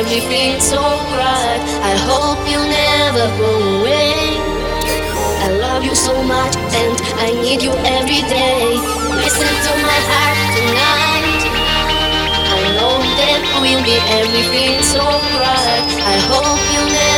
everything so bright. I hope you never go away. I love you so much and I need you every day. Listen to my heart tonight. I know that we'll be everything so bright. I hope you never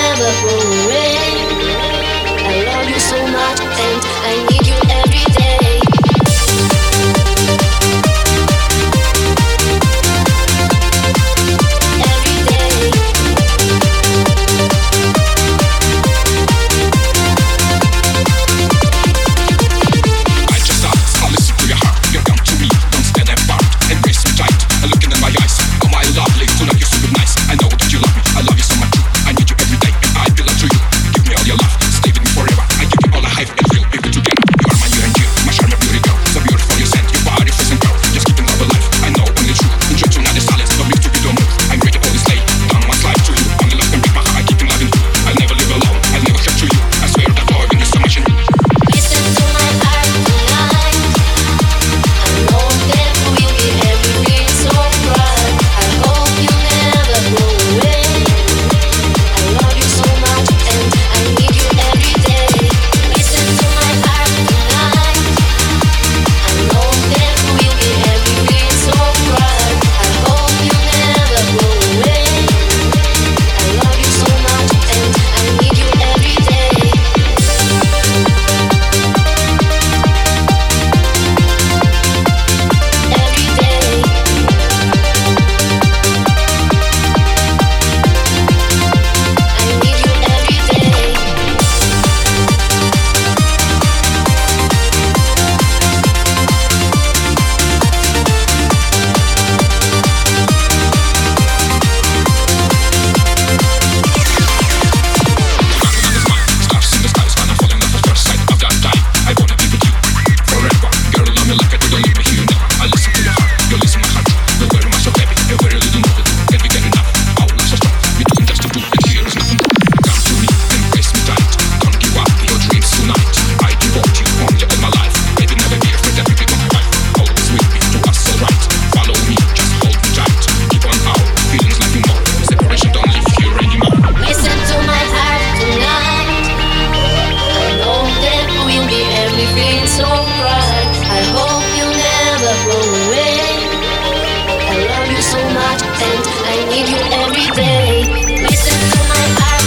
much and I need you every day. Listen to my heart.